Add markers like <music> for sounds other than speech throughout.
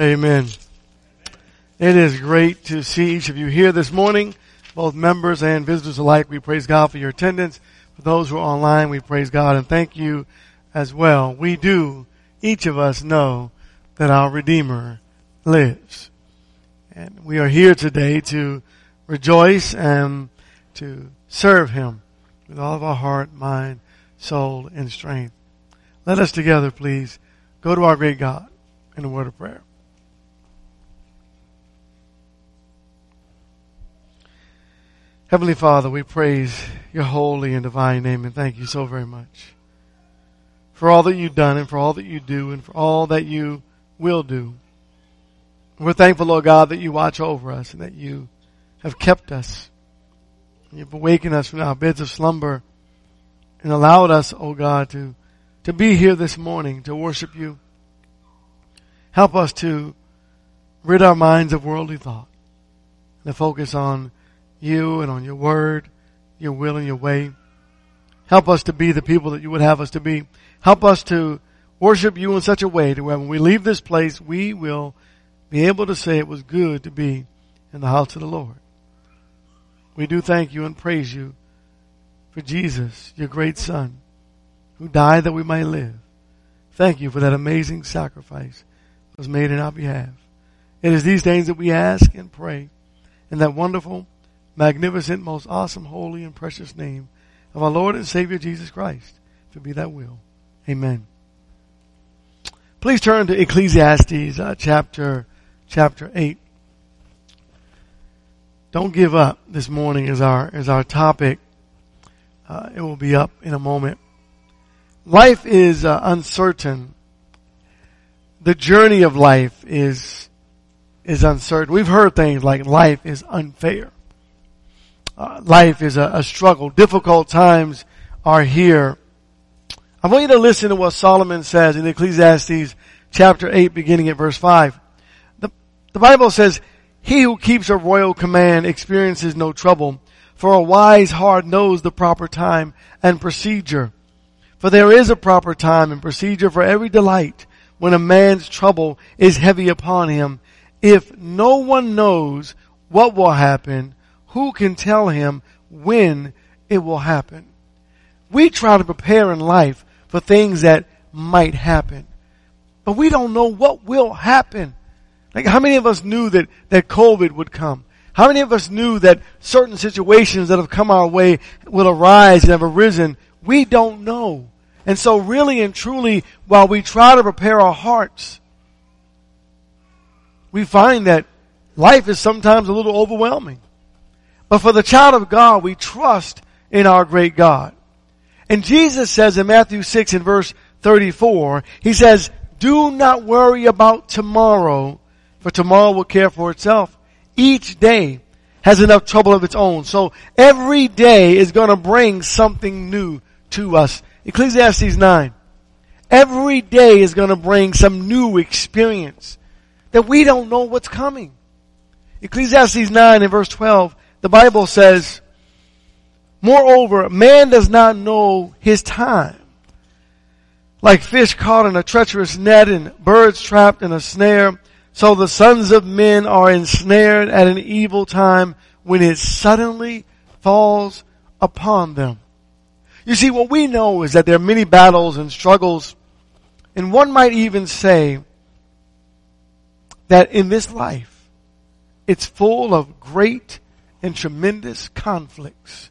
Amen. It is great to see each of you here this morning, both members and visitors alike. We praise God for your attendance. For those who are online, we praise God and thank you as well. We do, each of us know that our Redeemer lives. And we are here today to rejoice and to serve Him with all of our heart, mind, soul, and strength. Let us together, please, go to our great God in a word of prayer. Heavenly Father, we praise your holy and divine name and thank you so very much for all that you've done and for all that you do and for all that you will do. We're thankful, Lord God, that you watch over us and that you have kept us. You've awakened us from our beds of slumber and allowed us, oh God, to, to be here this morning to worship you. Help us to rid our minds of worldly thought and to focus on you and on your word, your will and your way. Help us to be the people that you would have us to be. Help us to worship you in such a way that when we leave this place, we will be able to say it was good to be in the house of the Lord. We do thank you and praise you for Jesus, your great son, who died that we might live. Thank you for that amazing sacrifice that was made in our behalf. It is these things that we ask and pray in that wonderful magnificent, most awesome, holy, and precious name of our Lord and Savior Jesus Christ. If it be that will. Amen. Please turn to Ecclesiastes uh, chapter chapter 8. Don't give up this morning is our is our topic. Uh, it will be up in a moment. Life is uh, uncertain. The journey of life is is uncertain. We've heard things like life is unfair uh, life is a, a struggle. Difficult times are here. I want you to listen to what Solomon says in Ecclesiastes chapter 8 beginning at verse 5. The, the Bible says, He who keeps a royal command experiences no trouble, for a wise heart knows the proper time and procedure. For there is a proper time and procedure for every delight when a man's trouble is heavy upon him. If no one knows what will happen, who can tell him when it will happen? We try to prepare in life for things that might happen, but we don't know what will happen. Like how many of us knew that, that COVID would come? How many of us knew that certain situations that have come our way will arise and have arisen? We don't know. And so really and truly, while we try to prepare our hearts, we find that life is sometimes a little overwhelming. But for the child of God, we trust in our great God. And Jesus says in Matthew 6 and verse 34, He says, do not worry about tomorrow, for tomorrow will care for itself. Each day has enough trouble of its own. So every day is going to bring something new to us. Ecclesiastes 9. Every day is going to bring some new experience that we don't know what's coming. Ecclesiastes 9 and verse 12 the Bible says, Moreover, man does not know his time. Like fish caught in a treacherous net and birds trapped in a snare, so the sons of men are ensnared at an evil time when it suddenly falls upon them. You see, what we know is that there are many battles and struggles, and one might even say that in this life, it's full of great in tremendous conflicts.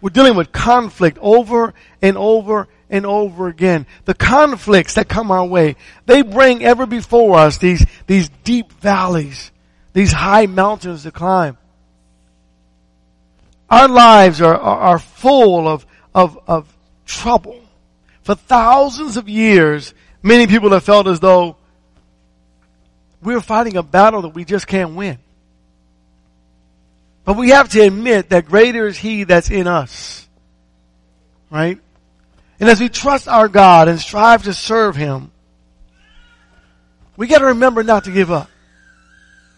We're dealing with conflict over and over and over again. The conflicts that come our way, they bring ever before us these, these deep valleys, these high mountains to climb. Our lives are, are, are full of, of, of trouble. For thousands of years, many people have felt as though we're fighting a battle that we just can't win. But we have to admit that greater is He that's in us. Right? And as we trust our God and strive to serve Him, we gotta remember not to give up.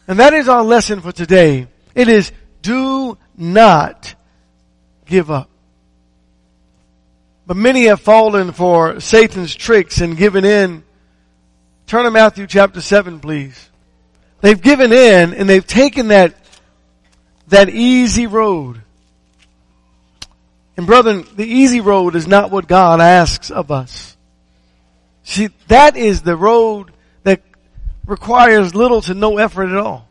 And that is our lesson for today. It is do not give up. But many have fallen for Satan's tricks and given in Turn to Matthew chapter 7, please. They've given in and they've taken that, that easy road. And brethren, the easy road is not what God asks of us. See, that is the road that requires little to no effort at all.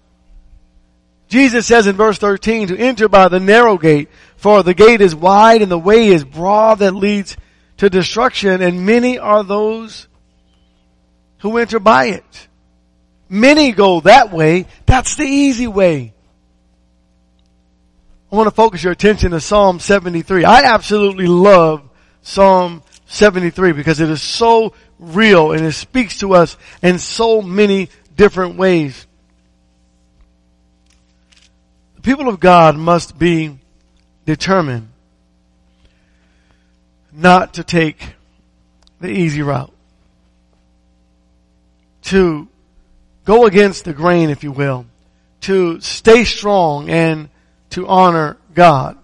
Jesus says in verse 13 to enter by the narrow gate, for the gate is wide and the way is broad that leads to destruction and many are those who enter by it. Many go that way. That's the easy way. I want to focus your attention to Psalm 73. I absolutely love Psalm 73 because it is so real and it speaks to us in so many different ways. The people of God must be determined not to take the easy route. To go against the grain, if you will. To stay strong and to honor God.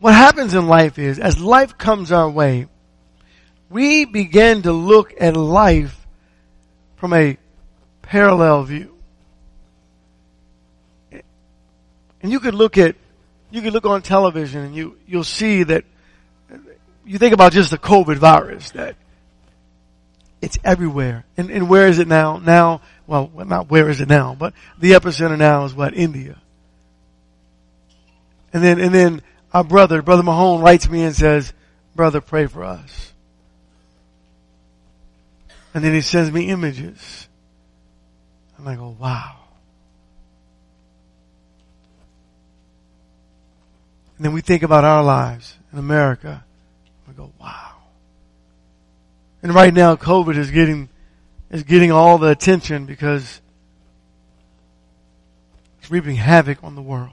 What happens in life is, as life comes our way, we begin to look at life from a parallel view. And you could look at, you could look on television and you, you'll see that you think about just the COVID virus that it's everywhere. And, and where is it now? Now, well, not where is it now, but the epicenter now is what? India. And then, and then our brother, brother Mahone writes me and says, brother, pray for us. And then he sends me images. And I go, wow. And then we think about our lives in America. We go, wow. And right now COVID is getting, is getting all the attention because it's reaping havoc on the world.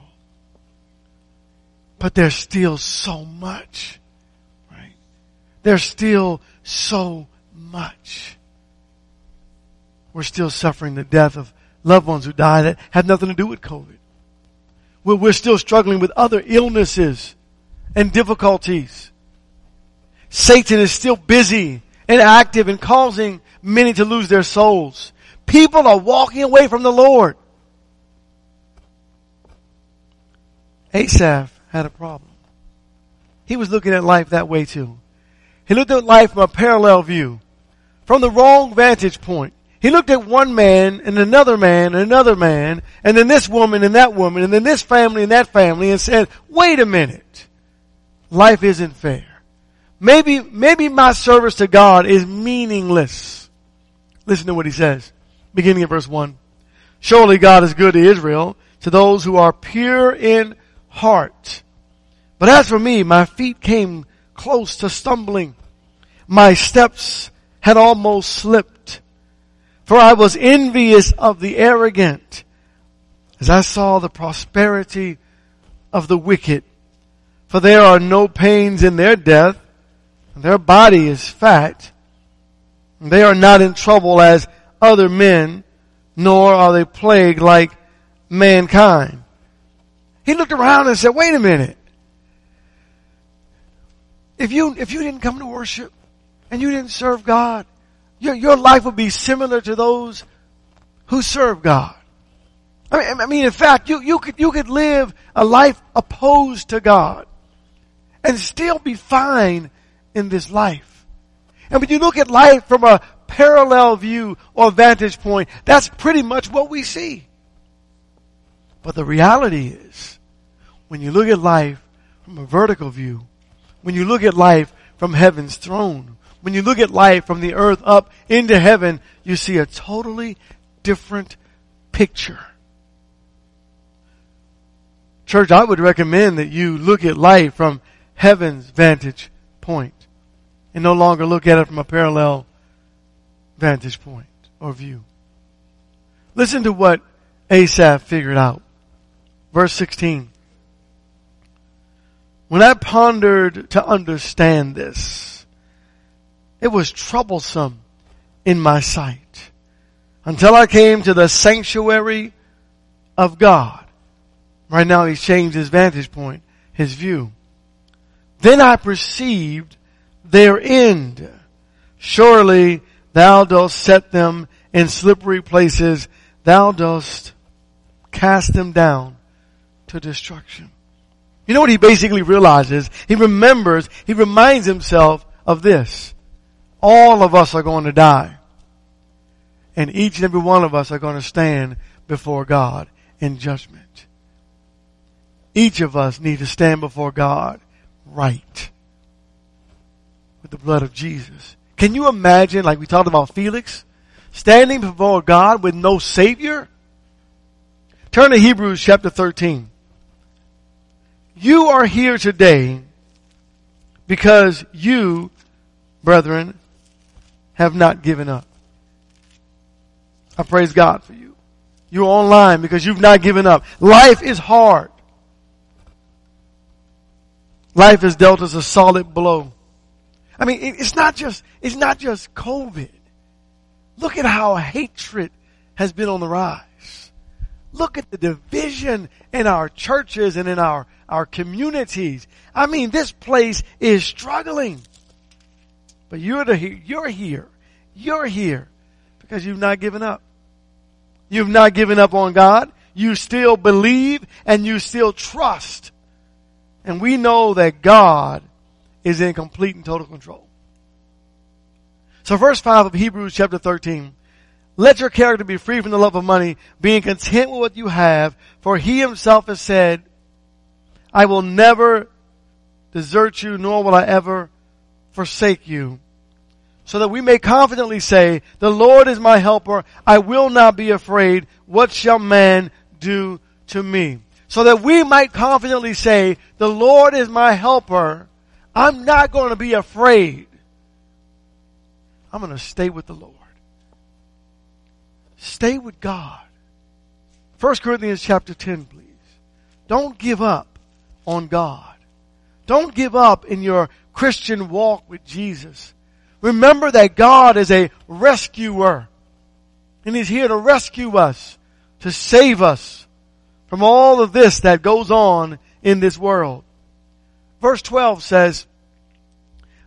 But there's still so much, right? There's still so much. We're still suffering the death of loved ones who die that have nothing to do with COVID. We're still struggling with other illnesses and difficulties. Satan is still busy and active and causing many to lose their souls. People are walking away from the Lord. Asaph had a problem. He was looking at life that way too. He looked at life from a parallel view, from the wrong vantage point. He looked at one man and another man and another man and then this woman and that woman and then this family and that family and said, wait a minute. Life isn't fair. Maybe, maybe my service to God is meaningless. Listen to what he says, beginning at verse one. Surely God is good to Israel, to those who are pure in heart. But as for me, my feet came close to stumbling. My steps had almost slipped. For I was envious of the arrogant as I saw the prosperity of the wicked. For there are no pains in their death. Their body is fat. They are not in trouble as other men, nor are they plagued like mankind. He looked around and said, wait a minute. If you, if you didn't come to worship and you didn't serve God, your, your life would be similar to those who serve God. I mean, I mean, in fact, you, you could, you could live a life opposed to God and still be fine in this life. And when you look at life from a parallel view or vantage point, that's pretty much what we see. But the reality is, when you look at life from a vertical view, when you look at life from heaven's throne, when you look at life from the earth up into heaven, you see a totally different picture. Church, I would recommend that you look at life from heaven's vantage point and no longer look at it from a parallel vantage point or view. Listen to what Asaph figured out. Verse 16. When I pondered to understand this, it was troublesome in my sight until I came to the sanctuary of God. Right now he's changed his vantage point, his view. Then I perceived their end. Surely thou dost set them in slippery places. Thou dost cast them down to destruction. You know what he basically realizes? He remembers, he reminds himself of this. All of us are going to die. And each and every one of us are going to stand before God in judgment. Each of us need to stand before God right the blood of Jesus. Can you imagine, like we talked about Felix, standing before God with no Savior? Turn to Hebrews chapter 13. You are here today because you, brethren, have not given up. I praise God for you. You're online because you've not given up. Life is hard. Life has dealt us a solid blow. I mean, it's not just, it's not just COVID. Look at how hatred has been on the rise. Look at the division in our churches and in our, our communities. I mean, this place is struggling. But you're the, you're here. You're here because you've not given up. You've not given up on God. You still believe and you still trust. And we know that God is in complete and total control. So verse 5 of Hebrews chapter 13. Let your character be free from the love of money, being content with what you have, for he himself has said, I will never desert you, nor will I ever forsake you so that we may confidently say, the Lord is my helper. I will not be afraid. What shall man do to me? So that we might confidently say, the Lord is my helper. I'm not going to be afraid. I'm going to stay with the Lord. Stay with God. 1 Corinthians chapter 10, please. Don't give up on God. Don't give up in your Christian walk with Jesus. Remember that God is a rescuer. And He's here to rescue us, to save us from all of this that goes on in this world. Verse 12 says,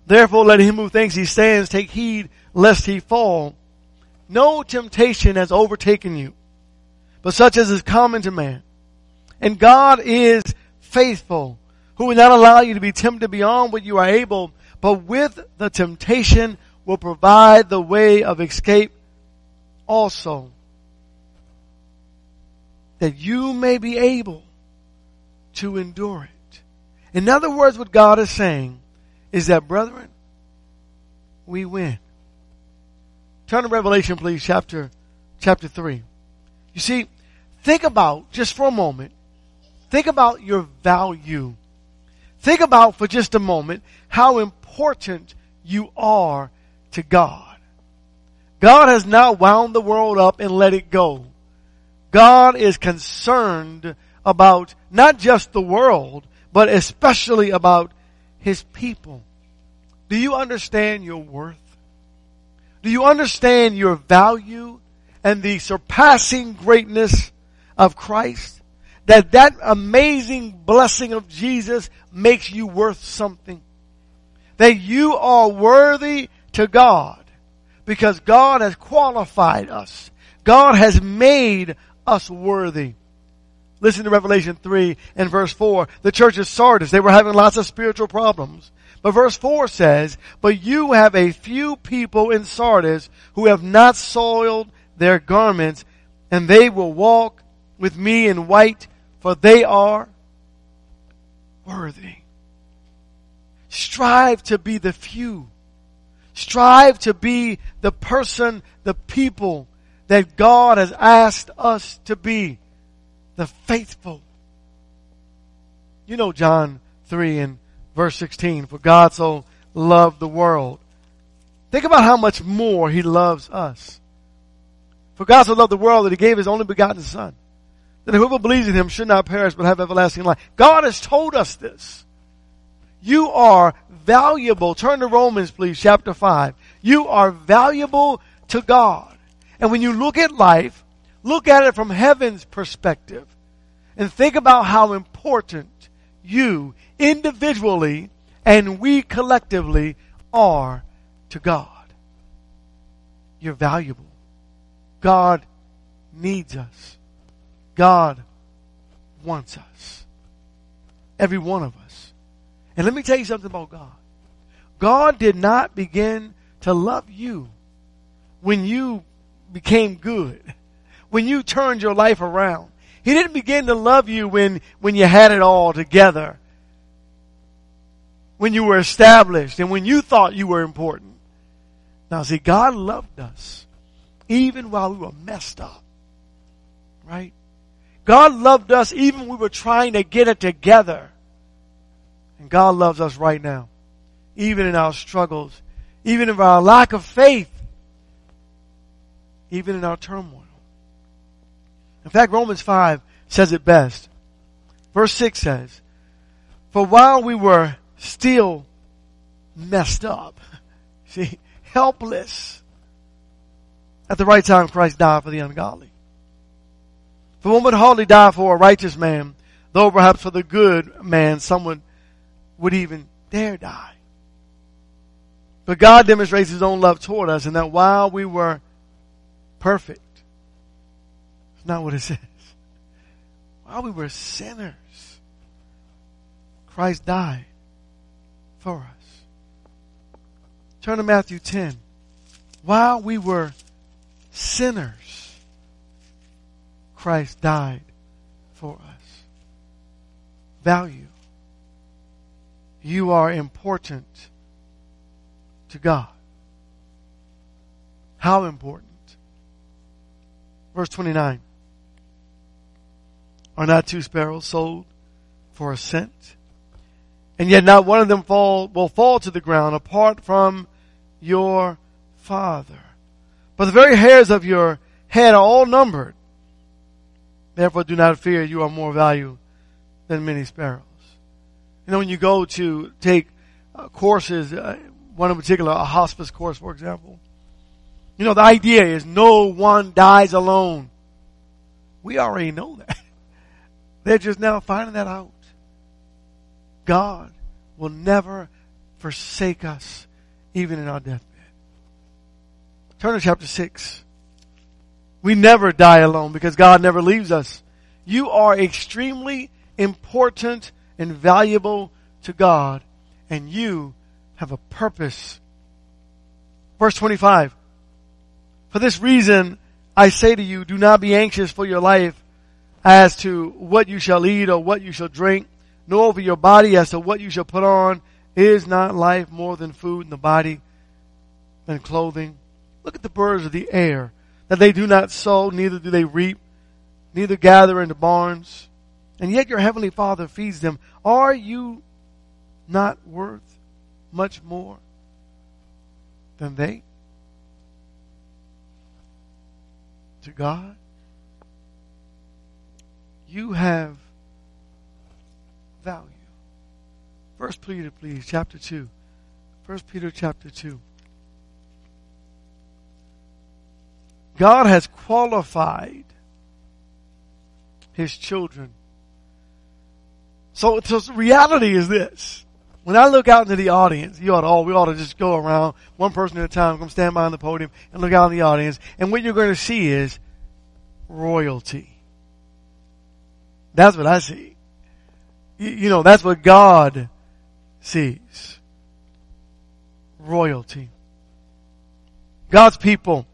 Therefore let him who thinks he stands take heed lest he fall. No temptation has overtaken you, but such as is common to man. And God is faithful, who will not allow you to be tempted beyond what you are able, but with the temptation will provide the way of escape also. That you may be able to endure it. In other words, what God is saying is that, brethren, we win. Turn to Revelation, please, chapter, chapter 3. You see, think about, just for a moment, think about your value. Think about for just a moment how important you are to God. God has not wound the world up and let it go. God is concerned about not just the world, but especially about His people. Do you understand your worth? Do you understand your value and the surpassing greatness of Christ? That that amazing blessing of Jesus makes you worth something that you are worthy to God because God has qualified us. God has made us worthy. Listen to Revelation 3 and verse 4. The church of Sardis, they were having lots of spiritual problems. But verse 4 says, But you have a few people in Sardis who have not soiled their garments, and they will walk with me in white, for they are worthy. Strive to be the few. Strive to be the person, the people that God has asked us to be. The faithful. You know John 3 and verse 16. For God so loved the world. Think about how much more He loves us. For God so loved the world that He gave His only begotten Son. That whoever believes in Him should not perish but have everlasting life. God has told us this. You are valuable. Turn to Romans, please, chapter 5. You are valuable to God. And when you look at life, look at it from heaven's perspective and think about how important you individually and we collectively are to God. you're valuable. God needs us. God wants us. Every one of us. And let me tell you something about God. God did not begin to love you when you became good, when you turned your life around. He didn't begin to love you when, when you had it all together, when you were established and when you thought you were important. Now see, God loved us even while we were messed up. Right? God loved us even when we were trying to get it together. And God loves us right now. Even in our struggles. Even in our lack of faith. Even in our turmoil. In fact, Romans 5 says it best. Verse 6 says, For while we were still messed up, <laughs> see, helpless, at the right time Christ died for the ungodly. For one would hardly die for a righteous man, though perhaps for the good man someone would even dare die. But God demonstrates His own love toward us in that while we were perfect, not what it <laughs> says. While we were sinners, Christ died for us. Turn to Matthew 10. While we were sinners, Christ died for us. Value. You are important to God. How important? Verse 29. Are not two sparrows sold for a cent? And yet not one of them fall, will fall to the ground apart from your Father. But the very hairs of your head are all numbered. Therefore do not fear, you are more valuable than many sparrows. You know, when you go to take uh, courses, uh, one in particular, a hospice course, for example, you know, the idea is no one dies alone. We already know that. They're just now finding that out. God will never forsake us, even in our deathbed. Turn to chapter 6. We never die alone because God never leaves us. You are extremely important and valuable to God, and you have a purpose. Verse 25. For this reason, I say to you, do not be anxious for your life as to what you shall eat or what you shall drink, nor over your body as to what you shall put on. Is not life more than food and the body than clothing? Look at the birds of the air, that they do not sow, neither do they reap, neither gather into barns, and yet your heavenly Father feeds them. Are you not worth much more than they? To God? You have value. First Peter, please, chapter 2. First Peter chapter 2. God has qualified his children. So, so reality is this. When I look out into the audience, you ought to, oh, we ought to just go around one person at a time, come stand behind the podium and look out in the audience. And what you're going to see is royalty. That's what I see. You know, that's what God sees. Royalty. God's people.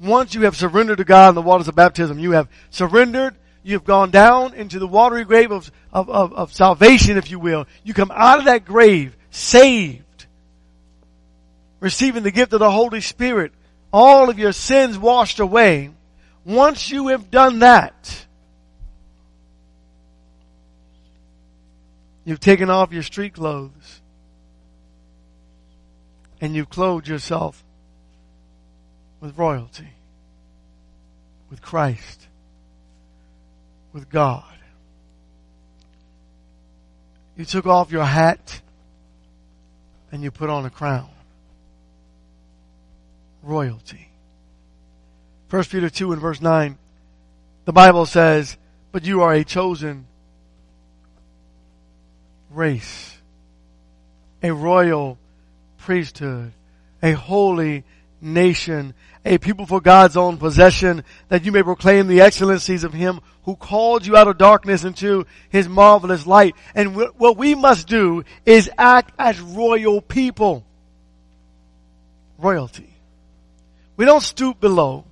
Once you have surrendered to God in the waters of baptism, you have surrendered, you have gone down into the watery grave of, of, of, of salvation, if you will. You come out of that grave saved, receiving the gift of the Holy Spirit, all of your sins washed away. Once you have done that, You've taken off your street clothes. And you've clothed yourself with royalty, with Christ, with God. You took off your hat and you put on a crown. Royalty. 1 Peter 2 and verse 9, the Bible says, But you are a chosen race, a royal priesthood, a holy nation, a people for God's own possession, that you may proclaim the excellencies of Him who called you out of darkness into His marvelous light. And what we must do is act as royal people. Royalty. We don't stoop below.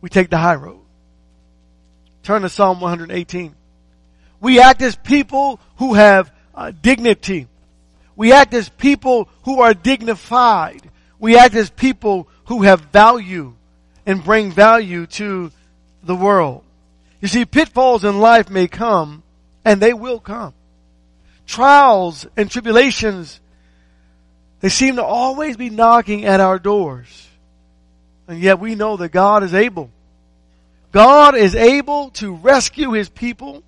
We take the high road. Turn to Psalm 118. We act as people who have uh, dignity. We act as people who are dignified. We act as people who have value and bring value to the world. You see, pitfalls in life may come and they will come. Trials and tribulations, they seem to always be knocking at our doors. And yet we know that God is able. God is able to rescue His people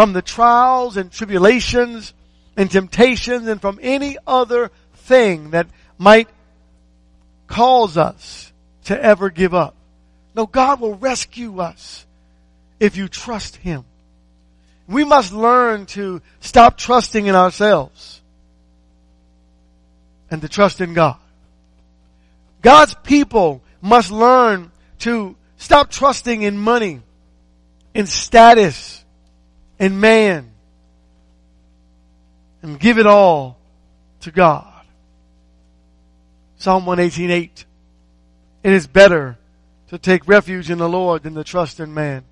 from the trials and tribulations and temptations and from any other thing that might cause us to ever give up. No, God will rescue us if you trust Him. We must learn to stop trusting in ourselves and to trust in God. God's people must learn to stop trusting in money, in status, and man and give it all to God. Psalm 118.8 It is better to take refuge in the Lord than to trust in man.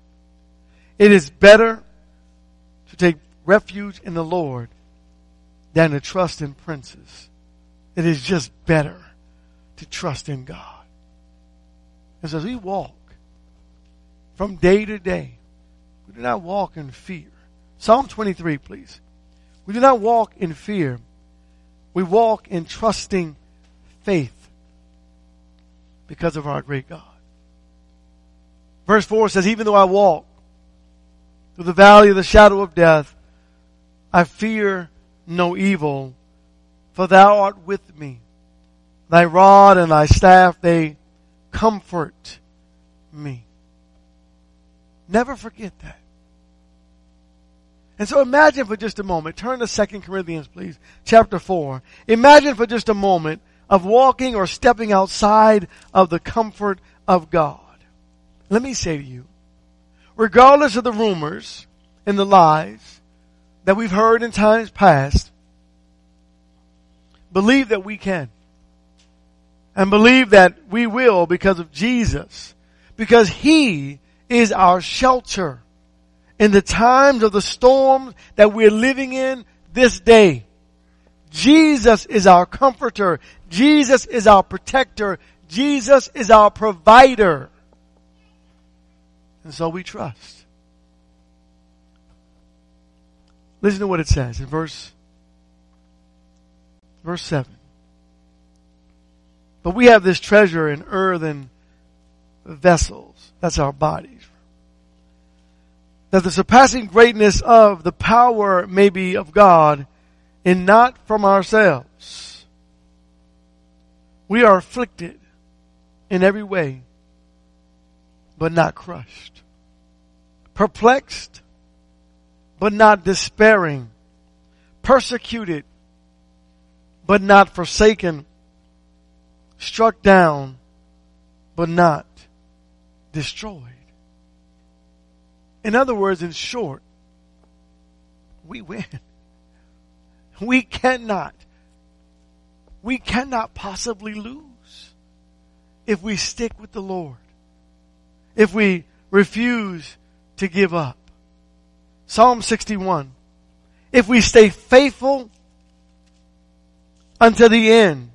It is better to take refuge in the Lord than to trust in princes. It is just better to trust in God. And so as we walk from day to day, we do not walk in fear. Psalm 23, please. We do not walk in fear. We walk in trusting faith because of our great God. Verse 4 says, Even though I walk through the valley of the shadow of death, I fear no evil, for thou art with me. Thy rod and thy staff, they comfort me. Never forget that. And so imagine for just a moment, turn to 2 Corinthians please, chapter 4. Imagine for just a moment of walking or stepping outside of the comfort of God. Let me say to you, regardless of the rumors and the lies that we've heard in times past, believe that we can. And believe that we will because of Jesus. Because He is our shelter in the times of the storm that we're living in this day. Jesus is our comforter. Jesus is our protector. Jesus is our provider. And so we trust. Listen to what it says in verse, verse 7. But we have this treasure in earthen vessels. That's our bodies that the surpassing greatness of the power may be of God and not from ourselves. We are afflicted in every way, but not crushed. Perplexed, but not despairing. Persecuted, but not forsaken. Struck down, but not destroyed. In other words, in short, we win. We cannot, we cannot possibly lose if we stick with the Lord. If we refuse to give up. Psalm 61. If we stay faithful until the end,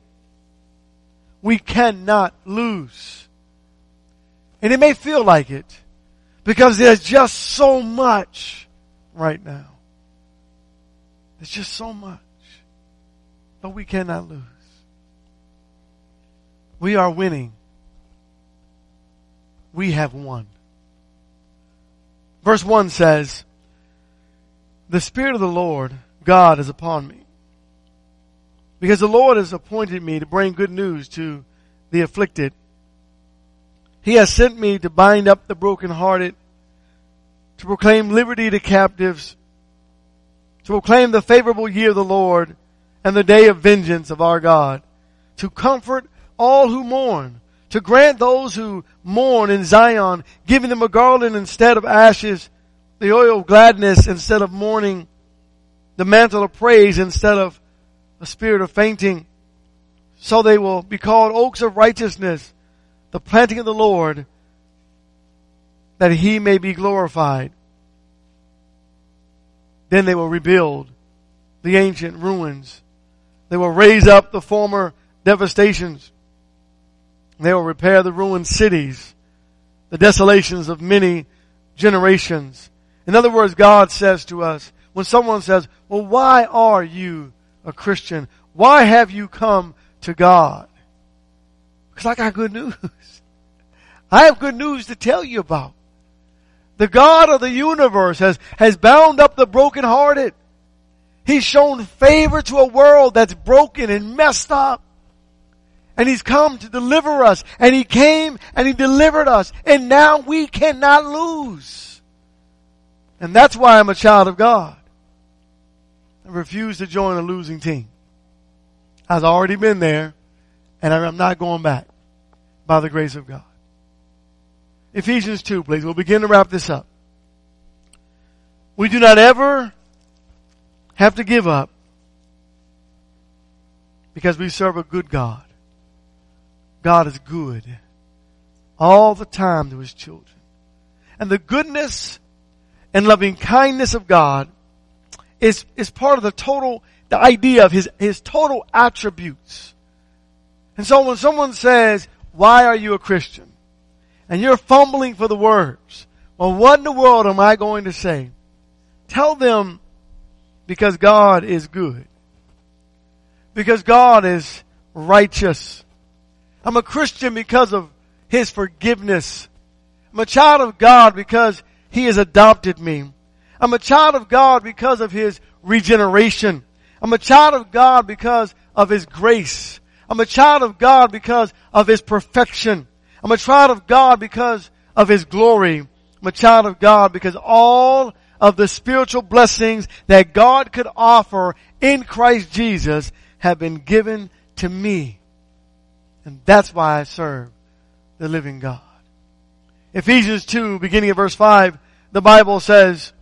we cannot lose. And it may feel like it. Because there's just so much right now. There's just so much. But we cannot lose. We are winning. We have won. Verse 1 says, The Spirit of the Lord, God, is upon me. Because the Lord has appointed me to bring good news to the afflicted he has sent me to bind up the brokenhearted, to proclaim liberty to captives, to proclaim the favorable year of the Lord and the day of vengeance of our God, to comfort all who mourn, to grant those who mourn in Zion, giving them a garland instead of ashes, the oil of gladness instead of mourning, the mantle of praise instead of a spirit of fainting. So they will be called oaks of righteousness, the planting of the Lord, that he may be glorified. Then they will rebuild the ancient ruins. They will raise up the former devastations. They will repair the ruined cities, the desolations of many generations. In other words, God says to us, when someone says, well, why are you a Christian? Why have you come to God? Because I got good news. I have good news to tell you about. The God of the universe has, has bound up the brokenhearted. He's shown favor to a world that's broken and messed up. And He's come to deliver us. And He came and He delivered us. And now we cannot lose. And that's why I'm a child of God. I refuse to join a losing team. I've already been there and I'm not going back by the grace of God. Ephesians 2, please. We'll begin to wrap this up. We do not ever have to give up because we serve a good God. God is good all the time to his children. And the goodness and loving kindness of God is, is part of the total, the idea of his, his total attributes. And so when someone says, why are you a Christian? and you're fumbling for the words, well, what in the world am I going to say? Tell them because God is good. Because God is righteous. I'm a Christian because of His forgiveness. I'm a child of God because He has adopted me. I'm a child of God because of His regeneration. I'm a child of God because of His grace. I'm a child of God because of His perfection. I'm a child of God because of His glory. I'm a child of God because all of the spiritual blessings that God could offer in Christ Jesus have been given to me. And that's why I serve the living God. Ephesians 2, beginning of verse 5, the Bible says,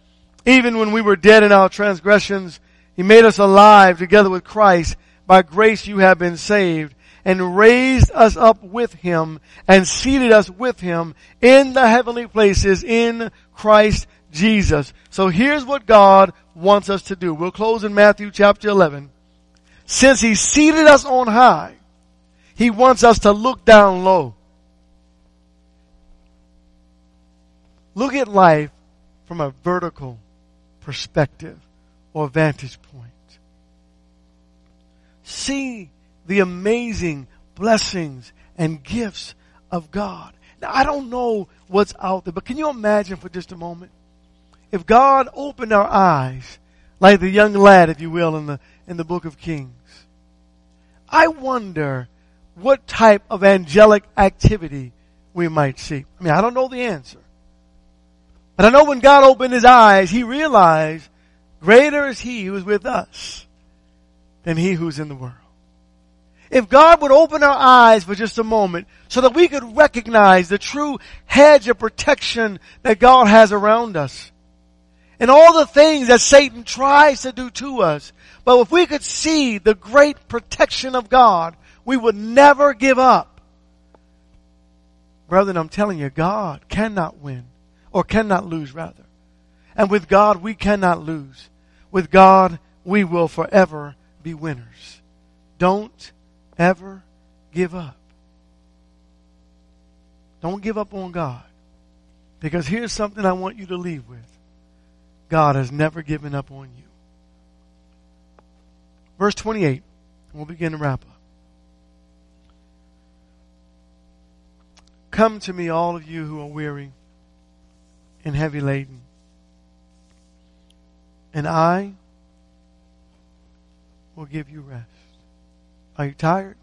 even when we were dead in our transgressions, He made us alive together with Christ. By grace you have been saved and raised us up with him and seated us with him in the heavenly places in Christ Jesus. So here's what God wants us to do. We'll close in Matthew chapter 11. Since he seated us on high, he wants us to look down low. Look at life from a vertical perspective or vantage point. See the amazing blessings and gifts of God. Now, I don't know what's out there, but can you imagine for just a moment? If God opened our eyes, like the young lad, if you will, in the, in the book of Kings, I wonder what type of angelic activity we might see. I mean, I don't know the answer. But I know when God opened his eyes, he realized greater is he who is with us than he who's in the world. If God would open our eyes for just a moment so that we could recognize the true hedge of protection that God has around us. And all the things that Satan tries to do to us. But if we could see the great protection of God, we would never give up. Brethren, I'm telling you, God cannot win. Or cannot lose rather. And with God, we cannot lose. With God, we will forever be winners. Don't ever give up. Don't give up on God. Because here's something I want you to leave with. God has never given up on you. Verse 28, we'll begin to wrap up. Come to me, all of you who are weary and heavy laden, and I will give you rest. Are you tired?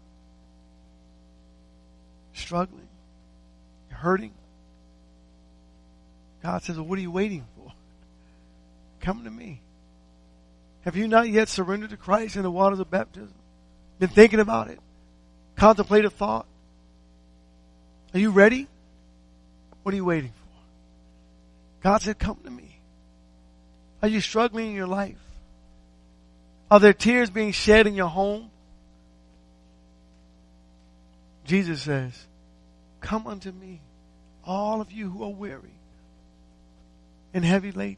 Struggling? You're hurting? God says, well, what are you waiting for? Come to me. Have you not yet surrendered to Christ in the waters of baptism? Been thinking about it? contemplative thought? Are you ready? What are you waiting for? God said, come to me. Are you struggling in your life? Are there tears being shed in your home? Jesus says, come unto me, all of you who are weary and heavy laden,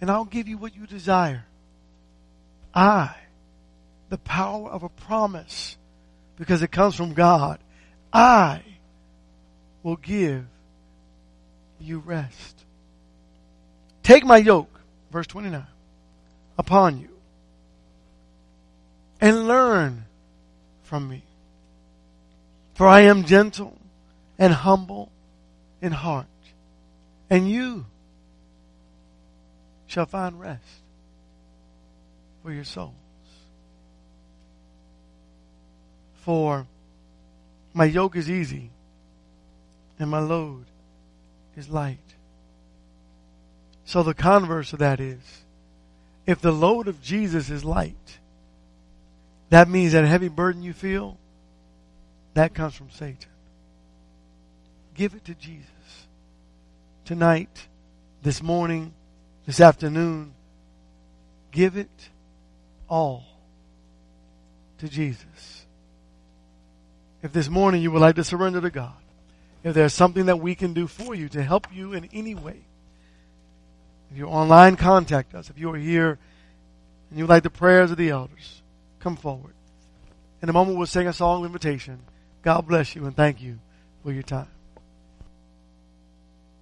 and I'll give you what you desire. I, the power of a promise, because it comes from God, I will give you rest. Take my yoke, verse 29, upon you and learn from me. For I am gentle and humble in heart, and you shall find rest for your souls. For my yoke is easy and my load is light. So the converse of that is, if the load of Jesus is light, that means that heavy burden you feel, that comes from Satan. Give it to Jesus. Tonight, this morning, this afternoon, give it all to Jesus. If this morning you would like to surrender to God, if there's something that we can do for you to help you in any way, if you're online, contact us. If you are here and you like the prayers of the elders, come forward. In a moment, we'll sing a song of invitation. God bless you and thank you for your time.